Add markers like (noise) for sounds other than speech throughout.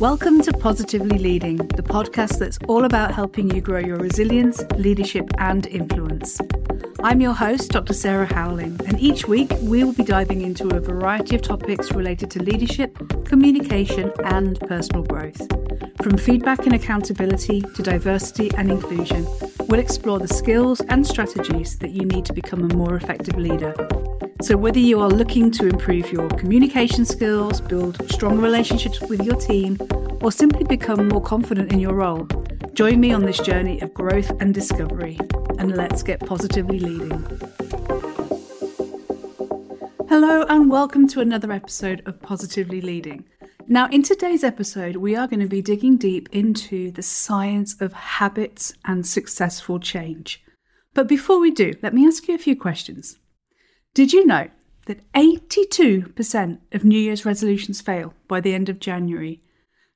Welcome to Positively Leading, the podcast that's all about helping you grow your resilience, leadership, and influence. I'm your host, Dr. Sarah Howling, and each week we will be diving into a variety of topics related to leadership, communication, and personal growth. From feedback and accountability to diversity and inclusion, we'll explore the skills and strategies that you need to become a more effective leader. So, whether you are looking to improve your communication skills, build strong relationships with your team, or simply become more confident in your role, join me on this journey of growth and discovery, and let's get positively leading. Hello, and welcome to another episode of Positively Leading. Now, in today's episode, we are going to be digging deep into the science of habits and successful change. But before we do, let me ask you a few questions. Did you know that 82% of New Year's resolutions fail by the end of January,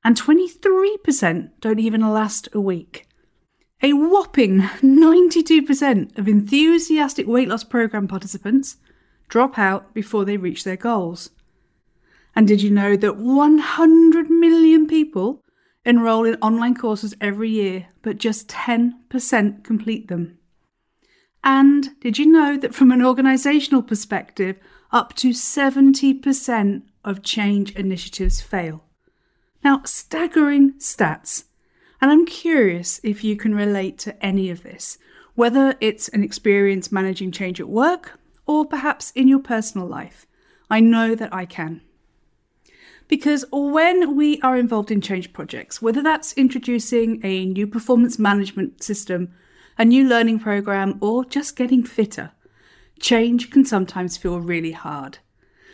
and 23% don't even last a week? A whopping 92% of enthusiastic weight loss program participants drop out before they reach their goals. And did you know that 100 million people enroll in online courses every year, but just 10% complete them? And did you know that from an organisational perspective, up to 70% of change initiatives fail? Now, staggering stats. And I'm curious if you can relate to any of this, whether it's an experience managing change at work or perhaps in your personal life. I know that I can. Because when we are involved in change projects, whether that's introducing a new performance management system a new learning program, or just getting fitter. Change can sometimes feel really hard.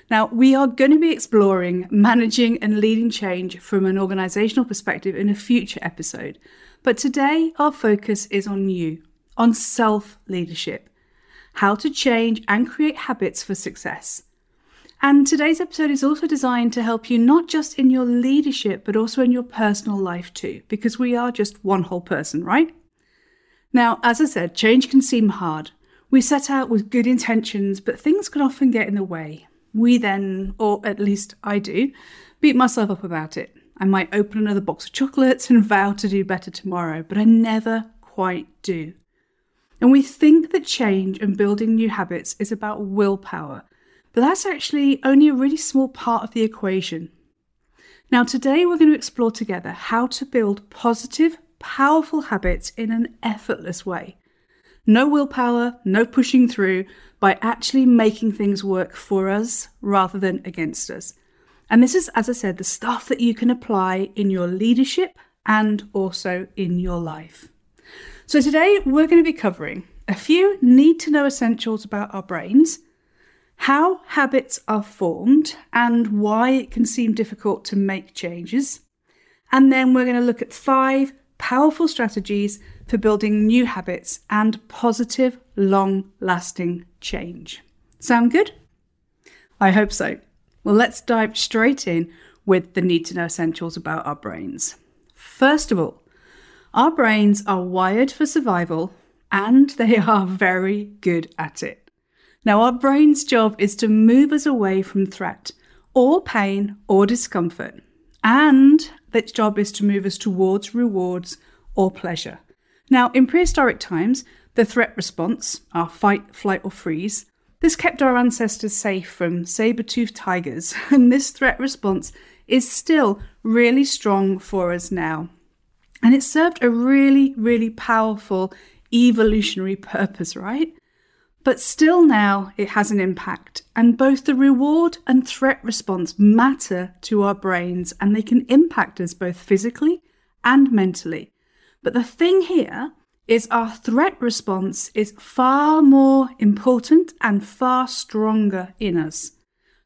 Now, we are going to be exploring managing and leading change from an organizational perspective in a future episode. But today, our focus is on you, on self leadership, how to change and create habits for success. And today's episode is also designed to help you not just in your leadership, but also in your personal life too, because we are just one whole person, right? Now, as I said, change can seem hard. We set out with good intentions, but things can often get in the way. We then, or at least I do, beat myself up about it. I might open another box of chocolates and (laughs) vow to do better tomorrow, but I never quite do. And we think that change and building new habits is about willpower, but that's actually only a really small part of the equation. Now, today we're going to explore together how to build positive, powerful habits in an effortless way. No willpower, no pushing through, by actually making things work for us rather than against us. And this is, as I said, the stuff that you can apply in your leadership and also in your life. So, today we're going to be covering a few need to know essentials about our brains, how habits are formed, and why it can seem difficult to make changes. And then we're going to look at five powerful strategies for building new habits and positive, long lasting change. Sound good? I hope so. Well, let's dive straight in with the need to know essentials about our brains. First of all, our brains are wired for survival and they (laughs) are very good at it. Now, our brain's job is to move us away from threat or pain or discomfort and its job is to move us towards rewards or pleasure. Now, in prehistoric times, the threat response, our fight, flight, or freeze, this kept our ancestors safe from saber toothed tigers, (laughs) and this threat response is still really strong for us now. And it served a really, really powerful evolutionary purpose, right? But still now it has an impact, and both the reward and threat response matter to our brains, and they can impact us both physically and mentally. But the thing here is our threat response is far more important and far stronger in us.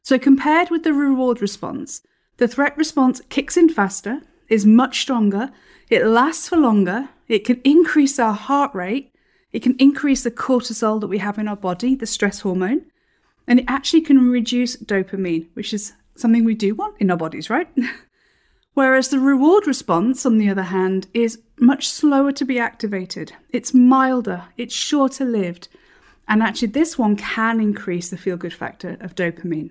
So, compared with the reward response, the threat response kicks in faster, is much stronger, it lasts for longer, it can increase our heart rate, it can increase the cortisol that we have in our body, the stress hormone, and it actually can reduce dopamine, which is something we do want in our bodies, right? (laughs) Whereas the reward response, on the other hand, is much slower to be activated. It's milder, it's shorter lived, and actually, this one can increase the feel good factor of dopamine.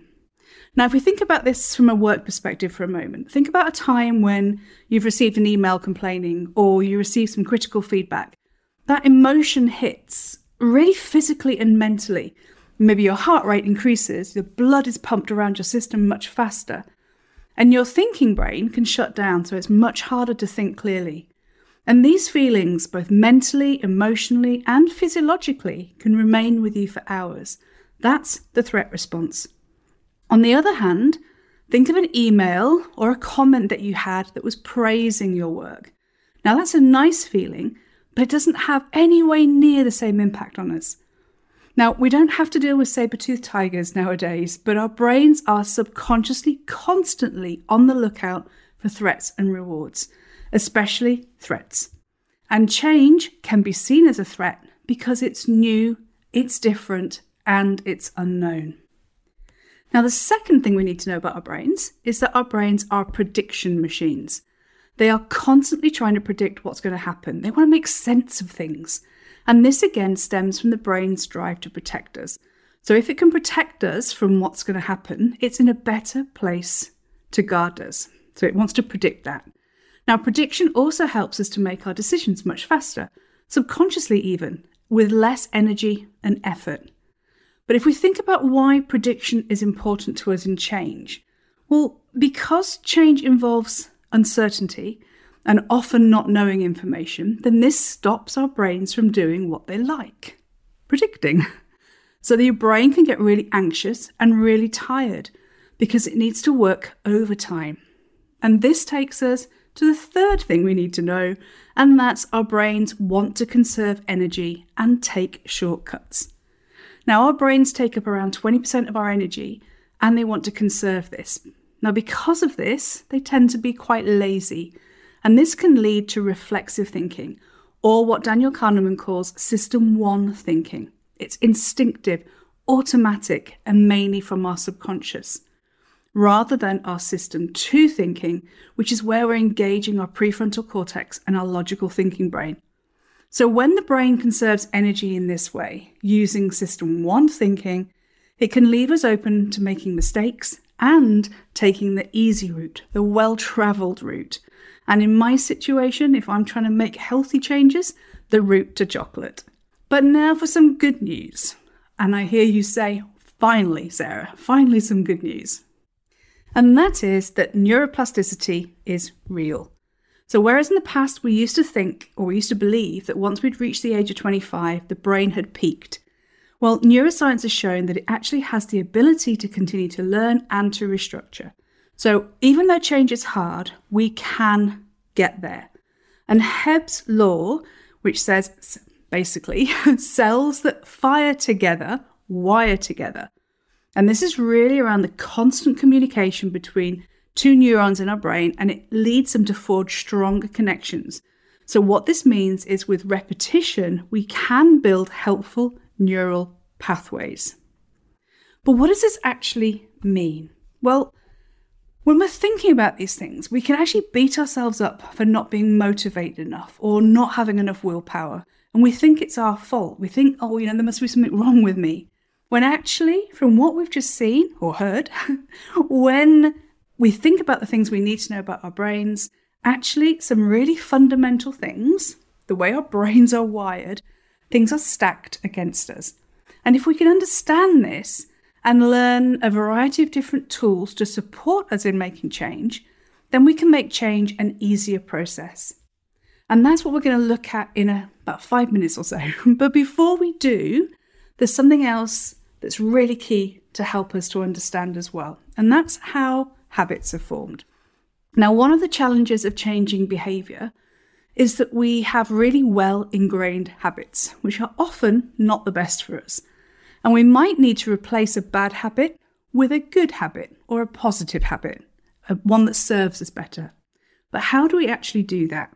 Now, if we think about this from a work perspective for a moment, think about a time when you've received an email complaining or you receive some critical feedback. That emotion hits really physically and mentally. Maybe your heart rate increases, your blood is pumped around your system much faster, and your thinking brain can shut down, so it's much harder to think clearly. And these feelings, both mentally, emotionally, and physiologically, can remain with you for hours. That's the threat response. On the other hand, think of an email or a comment that you had that was praising your work. Now, that's a nice feeling, but it doesn't have any way near the same impact on us. Now, we don't have to deal with saber toothed tigers nowadays, but our brains are subconsciously constantly on the lookout for threats and rewards, especially threats. And change can be seen as a threat because it's new, it's different, and it's unknown. Now, the second thing we need to know about our brains is that our brains are prediction machines. They are constantly trying to predict what's going to happen. They want to make sense of things. And this again stems from the brain's drive to protect us. So if it can protect us from what's going to happen, it's in a better place to guard us. So it wants to predict that. Now, prediction also helps us to make our decisions much faster, subconsciously even, with less energy and effort. But if we think about why prediction is important to us in change, well, because change involves uncertainty, and often not knowing information, then this stops our brains from doing what they like predicting. (laughs) So that your brain can get really anxious and really tired because it needs to work overtime. And this takes us to the third thing we need to know, and that's our brains want to conserve energy and take shortcuts. Now, our brains take up around 20% of our energy and they want to conserve this. Now, because of this, they tend to be quite lazy and this can lead to reflexive thinking, or what Daniel Kahneman calls system one thinking. It's instinctive, automatic, and mainly from our subconscious, rather than our system two thinking, which is where we're engaging our prefrontal cortex and our logical thinking brain. So, when the brain conserves energy in this way, using system one thinking, it can leave us open to making mistakes and taking the easy route, the well traveled route, and in my situation, if I'm trying to make healthy changes, the route to chocolate. But now for some good news. And I hear you say, finally, Sarah, finally some good news. And that is that neuroplasticity is real. So, whereas in the past we used to think or we used to believe that once we'd reached the age of 25, the brain had peaked, well, neuroscience has shown that it actually has the ability to continue to learn and to restructure. So even though change is hard, we can get there. And Hebb's law, which says basically (laughs) cells that fire together wire together. And this is really around the constant communication between two neurons in our brain, and it leads them to forge stronger connections. So, what this means is with repetition, we can build helpful neural pathways. But what does this actually mean? Well, when we're thinking about these things, we can actually beat ourselves up for not being motivated enough or not having enough willpower. And we think it's our fault. We think, oh, you know, there must be something wrong with me. When actually, from what we've just seen or heard, (laughs) when we think about the things we need to know about our brains, actually, some really fundamental things, the way our brains are wired, things are stacked against us. And if we can understand this, and learn a variety of different tools to support us in making change, then we can make change an easier process. And that's what we're going to look at in a, about five minutes or so. (laughs) but before we do, there's something else that's really key to help us to understand as well. And that's how habits are formed. Now, one of the challenges of changing behavior is that we have really well ingrained habits, which are often not the best for us. And we might need to replace a bad habit with a good habit or a positive habit, one that serves us better. But how do we actually do that?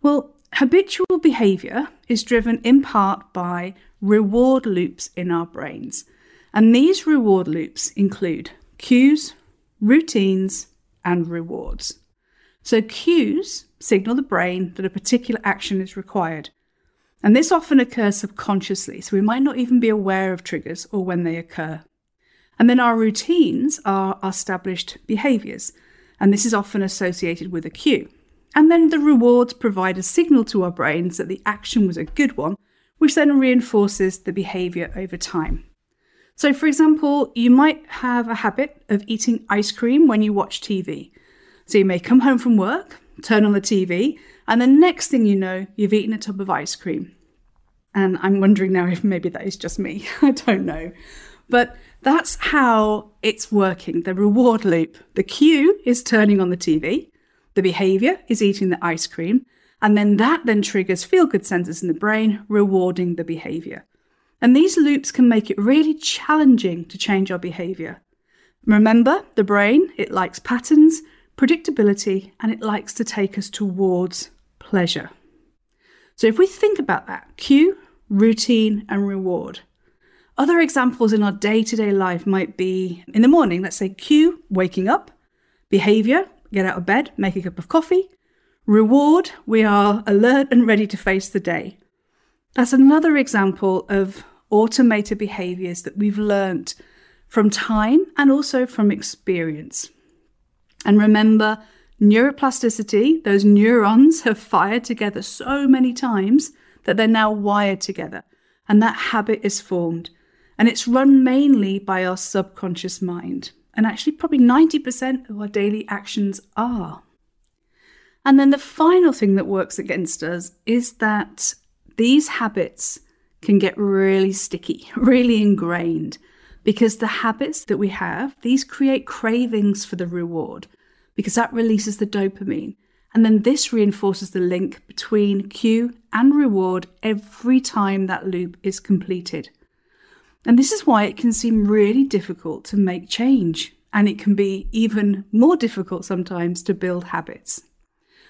Well, habitual behavior is driven in part by reward loops in our brains. And these reward loops include cues, routines, and rewards. So, cues signal the brain that a particular action is required, and this often occurs subconsciously, so we might not even be aware of triggers or when they occur. And then our routines are our established behaviors, and this is often associated with a cue. And then the rewards provide a signal to our brains that the action was a good one, which then reinforces the behavior over time. So, for example, you might have a habit of eating ice cream when you watch TV. So, you may come home from work, turn on the TV, and the next thing you know, you've eaten a tub of ice cream. And I'm wondering now if maybe that is just me. (laughs) I don't know. But that's how it's working the reward loop. The cue is turning on the TV, the behavior is eating the ice cream, and then that then triggers feel good centers in the brain, rewarding the behavior. And these loops can make it really challenging to change our behavior. Remember, the brain, it likes patterns, predictability, and it likes to take us towards pleasure. So if we think about that cue, routine, and reward, other examples in our day to day life might be in the morning, let's say cue, waking up, behavior, get out of bed, make a cup of coffee, reward, we are alert and ready to face the day. That's another example of automated behaviors that we've learned from time and also from experience. And remember, neuroplasticity, those neurons have fired together so many times that they're now wired together. And that habit is formed. And it's run mainly by our subconscious mind. And actually, probably 90% of our daily actions are. And then the final thing that works against us is that these habits can get really sticky, (laughs) really ingrained, because the habits that we have, these create cravings for the reward, because that releases the dopamine. And then this reinforces the link between cue and reward every time that loop is completed. And this is why it can seem really difficult to make change, and it can be even more difficult sometimes to build habits.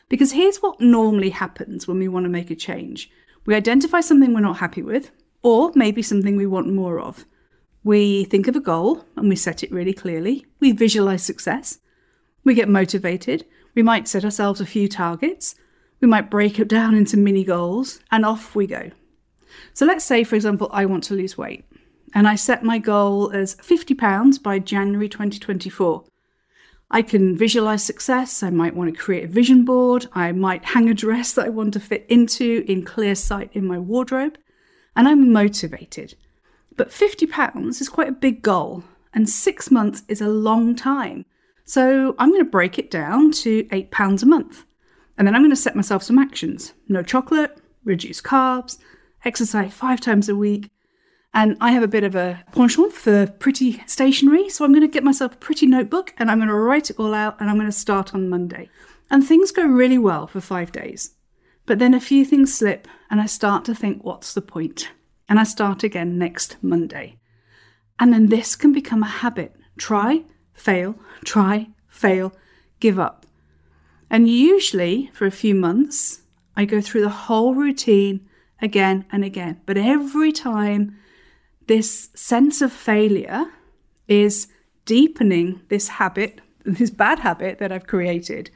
Because here's what normally happens when we want to make a change we identify something we're not happy with, or maybe something we want more of. We think of a goal and we set it really clearly. We visualize success. We get motivated. We might set ourselves a few targets. We might break it down into mini goals, and off we go. So let's say, for example, I want to lose weight and I set my goal as £50 by January 2024. I can visualize success. I might want to create a vision board. I might hang a dress that I want to fit into in clear sight in my wardrobe. And I'm motivated. But £50 is quite a big goal, and six months is a long time. So I'm going to break it down to £8 a month. And then I'm going to set myself some actions no chocolate, reduce carbs, exercise five times a week, and I have a bit of a penchant for pretty stationery, so I'm going to get myself a pretty notebook and I'm going to write it all out and I'm going to start on Monday. And things go really well for five days. But then a few things slip and I start to think, what's the point? And I start again next Monday. And then this can become a habit try, fail, try, fail, give up. And usually for a few months, I go through the whole routine again and again. But every time this sense of failure is deepening this habit, (laughs) this bad habit that I've created.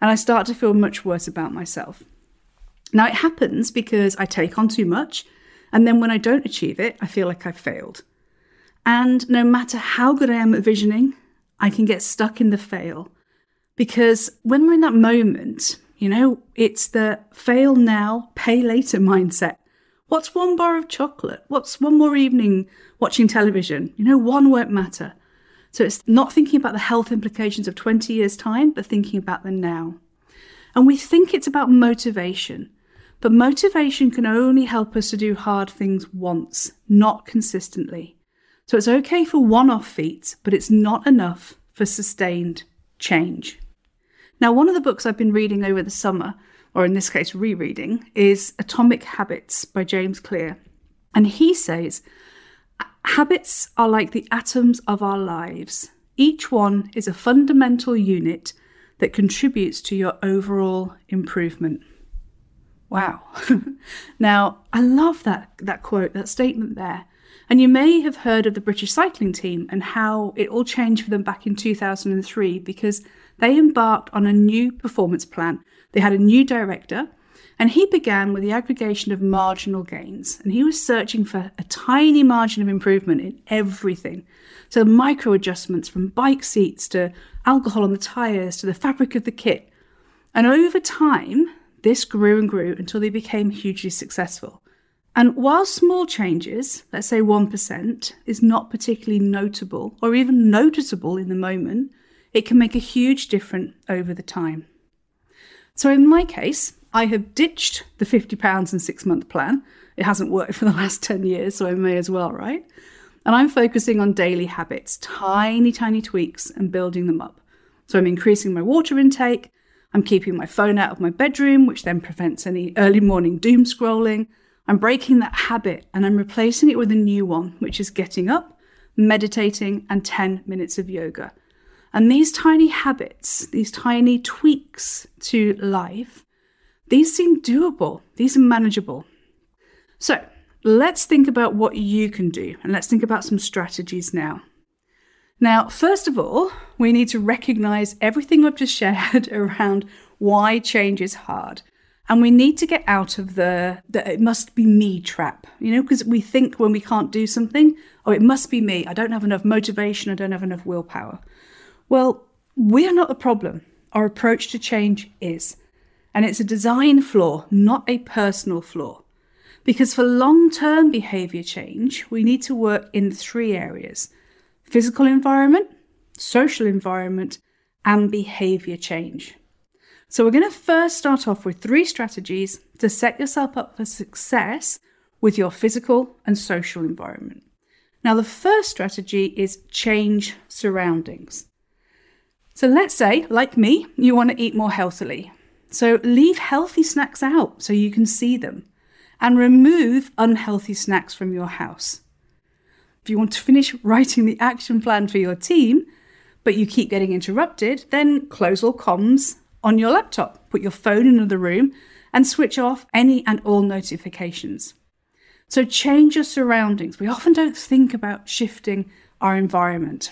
And I start to feel much worse about myself. Now, it happens because I take on too much. And then when I don't achieve it, I feel like I've failed. And no matter how good I am at visioning, I can get stuck in the fail. Because when we're in that moment, you know, it's the fail now, pay later mindset. What's one bar of chocolate? What's one more evening watching television? You know, one won't matter. So it's not thinking about the health implications of 20 years' time, but thinking about the now. And we think it's about motivation, but motivation can only help us to do hard things once, not consistently. So it's okay for one off feats, but it's not enough for sustained change. Now, one of the books I've been reading over the summer or in this case, rereading, is Atomic Habits by James Clear. And he says, Habits are like the atoms of our lives. Each one is a fundamental unit that contributes to your overall improvement. Wow. (laughs) now, I love that, that quote, that statement there. And you may have heard of the British cycling team and how it all changed for them back in 2003 because they embarked on a new performance plan they had a new director, And he began with the aggregation of marginal gains. And he was searching for a tiny margin of improvement in everything. So, micro adjustments from bike seats to alcohol on the tyres to the fabric of the kit. And over time, this grew and grew until they became hugely successful. And while small changes, let's say 1%, is not particularly notable or even noticeable in the moment, it can make a huge difference over the time. So in my case, I have ditched the £50 and six month plan. It hasn't worked for the last 10 years, so I may as well, right? And I'm focusing on daily habits, tiny, tiny tweaks, and building them up. So I'm increasing my water intake, I'm keeping my phone out of my bedroom, which then prevents any early morning doom scrolling. I'm breaking that habit and I'm replacing it with a new one, which is getting up, meditating, and 10 minutes of yoga. And these tiny habits, these tiny tweaks to life, these seem doable, these are manageable. So let's think about what you can do and let's think about some strategies now. Now, first of all, we need to recognize everything I've just (laughs) shared around why change is hard and we need to get out of the, the it must be me trap, you know, because we think when we can't do something, oh, it must be me. I don't have enough motivation. I don't have enough willpower. Well, we are not the problem. Our approach to change is. And it's a design flaw, not a personal flaw. Because for long term behavior change, we need to work in three areas physical environment, social environment, and behavior change. So, we're going to first start off with three strategies to set yourself up for success with your physical and social environment. Now, the first strategy is change surroundings. So, let's say, like me, you want to eat more healthily. So, leave healthy snacks out so you can see them and remove unhealthy snacks from your house. If you want to finish (laughs) writing the action plan for your team, but you keep getting interrupted, then close all comms on your laptop. Put your phone in another room and switch off any and all notifications. So change your surroundings. We often don't think about shifting our environment.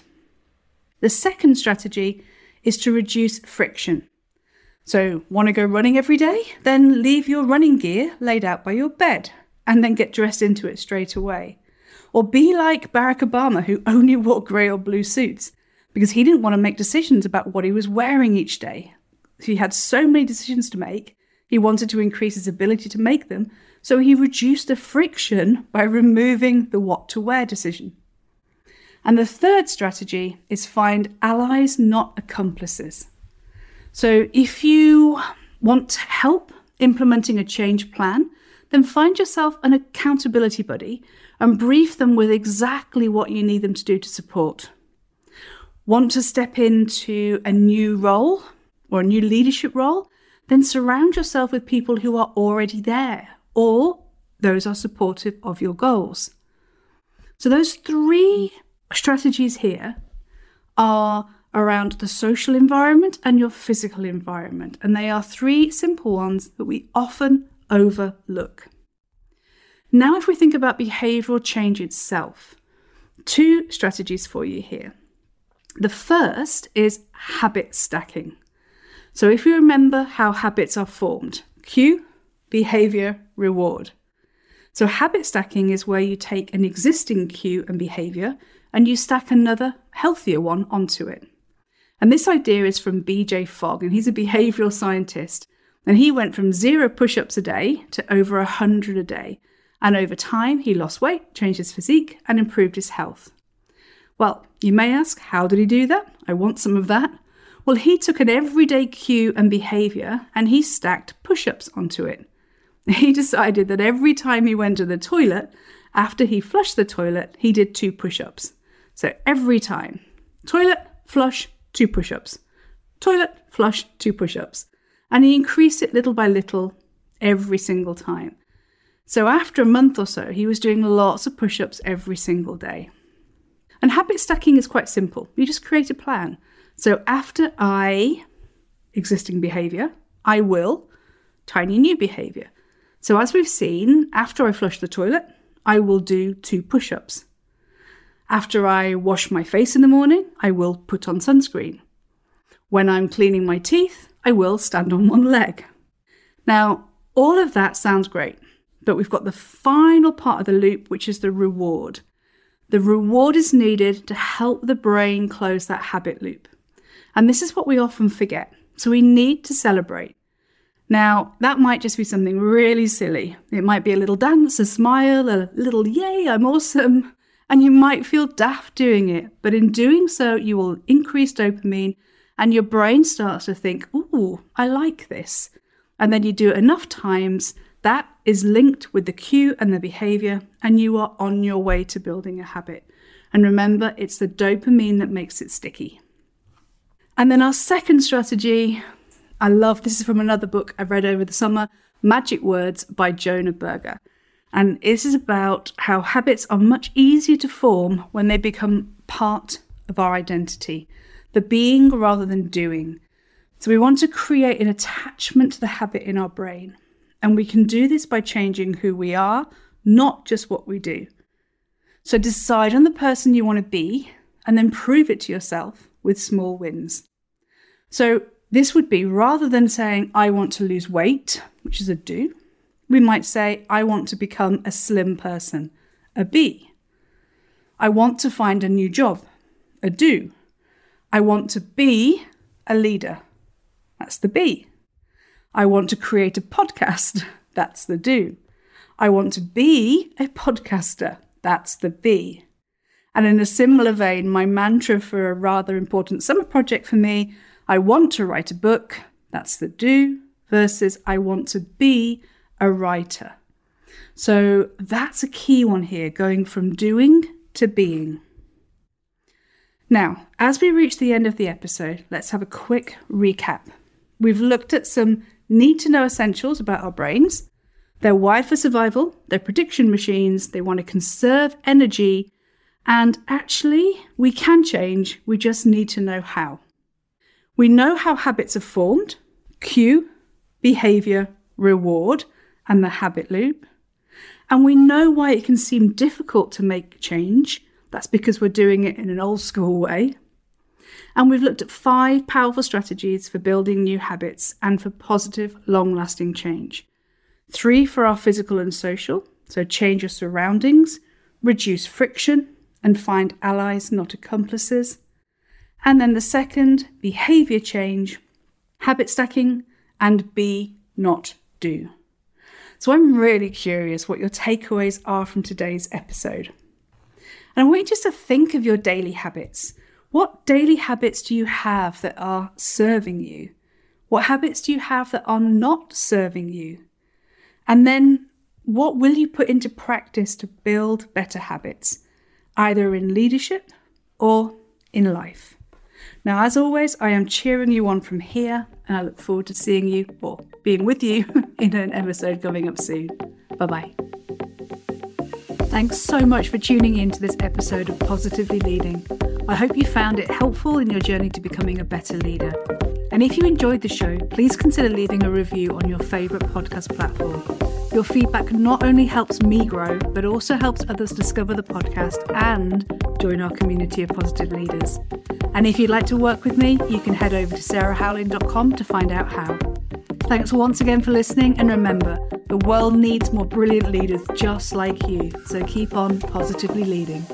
The second strategy is to reduce friction. So, want to go running every day? Then leave your running gear laid out by your bed and then get dressed into it straight away. Or be like Barack Obama, who only wore grey or blue suits because he didn't want to make decisions about what he was wearing each day he had so many decisions to make, he wanted to increase his ability to make them, so he reduced the friction by removing the what to wear decision. And the third strategy is find allies, not accomplices. So if you want help implementing a change plan, then find yourself an accountability buddy and brief them with exactly what you need them to do to support. Want to step into a new role or a new leadership role, then surround yourself with people who are already there or those are supportive of your goals. So, those three strategies here are around the social environment and your physical environment. And they are three simple ones that we often overlook. Now, if we think about behavioral change itself, two strategies for you here. The first is habit stacking. So if you remember how habits are formed cue, behavior, reward. So habit stacking is where you take an existing cue and behavior and you stack another healthier one onto it. And this idea is from BJ Fogg, and he's a behavioral scientist. And he went from zero push ups a day to over 100 a day. And over time, he lost weight, changed his physique, and improved his health. Well, you may ask, how did he do that? I want some of that. Well, he took an everyday cue and behavior and he stacked push ups onto it. (laughs) He decided that every time he went to the toilet, after he flushed the toilet, he did two push ups. So every time, toilet, flush, two push ups. Toilet, flush, two push ups. And he increased it little by little every single time. So after a month or so, he was doing lots of push ups every single day. And habit stacking is quite simple. You just create a plan. So after I, existing behavior, I will tiny new behavior. So as we've seen, after I flush the toilet, I will do two push ups. After I wash my face in the morning, I will put on sunscreen. When I'm cleaning my teeth, I will stand on one leg. Now, All of that sounds great, but we've got the final part of the loop, which is the reward. The reward is needed to help the brain close that habit loop. And this is what we often forget. So we need to celebrate. Now, that might just be something really silly. It might be a little dance, a smile, a little yay, I'm awesome. And you might feel daft doing it, but in doing so, you will increase dopamine and your brain starts to think, ooh, I like this. And then you do it enough times, that is linked with the cue and the behavior, and you are on your way to building a habit. And remember, it's the dopamine that makes it sticky. And then our second strategy, I love this is from another book I've read over the summer Magic Words by Jonah Berger. And this is about how habits are much easier to form when they become part of our identity, the being rather than doing. So we want to create an attachment to the habit in our brain. And we can do this by changing who we are, not just what we do. So decide on the person you want to be and then prove it to yourself with small wins. So this would be rather than saying, I want to lose weight, which is a do, we might say, I want to become a slim person, a be. I want to find a new job, a do. I want to be a leader, that's the be. I want to create a podcast, (laughs) that's the do. I want to be a podcaster, that's the be. And in a similar vein, my mantra for a rather important summer project for me I want to write a book, that's the do, versus I want to be a writer. So that's a key one here, going from doing to being. Now, as we reach the end of the episode, let's have a quick recap. We've looked at some need to know essentials about our brains. They're wired for survival, they're prediction machines, they want to conserve energy, and actually, we can change, we just need to know how. We know how habits are formed cue, behavior, reward, and the habit loop. And we know why it can seem difficult to make change. That's because we're doing it in an old school way. And we've looked at five powerful strategies for building new habits and for positive, long lasting change. Three for our physical and social, so change your surroundings, reduce friction, and find allies, not accomplices. And then the second, behavior change, habit stacking, and be, not do. So I'm really curious what your takeaways are from today's episode. And I want you just to think of your daily habits. What daily habits do you have that are serving you? What habits do you have that are not serving you? And then what will you put into practice to build better habits, either in leadership or in life? Now, as always, I am cheering you on from here, and I look forward to seeing you or being with you (laughs) in an episode coming up soon. Bye bye. Thanks so much for tuning in to this episode of Positively Leading. I hope you found it helpful in your journey to becoming a better leader. And if you enjoyed the show, please consider leaving a review on your favourite podcast platform. Your feedback not only helps me grow, but also helps others discover the podcast and join our community of positive leaders. And if you'd like to work with me, you can head over to sarahhowling.com to find out how. Thanks once again for listening, and remember, the world needs more brilliant leaders just like you, so keep on positively leading.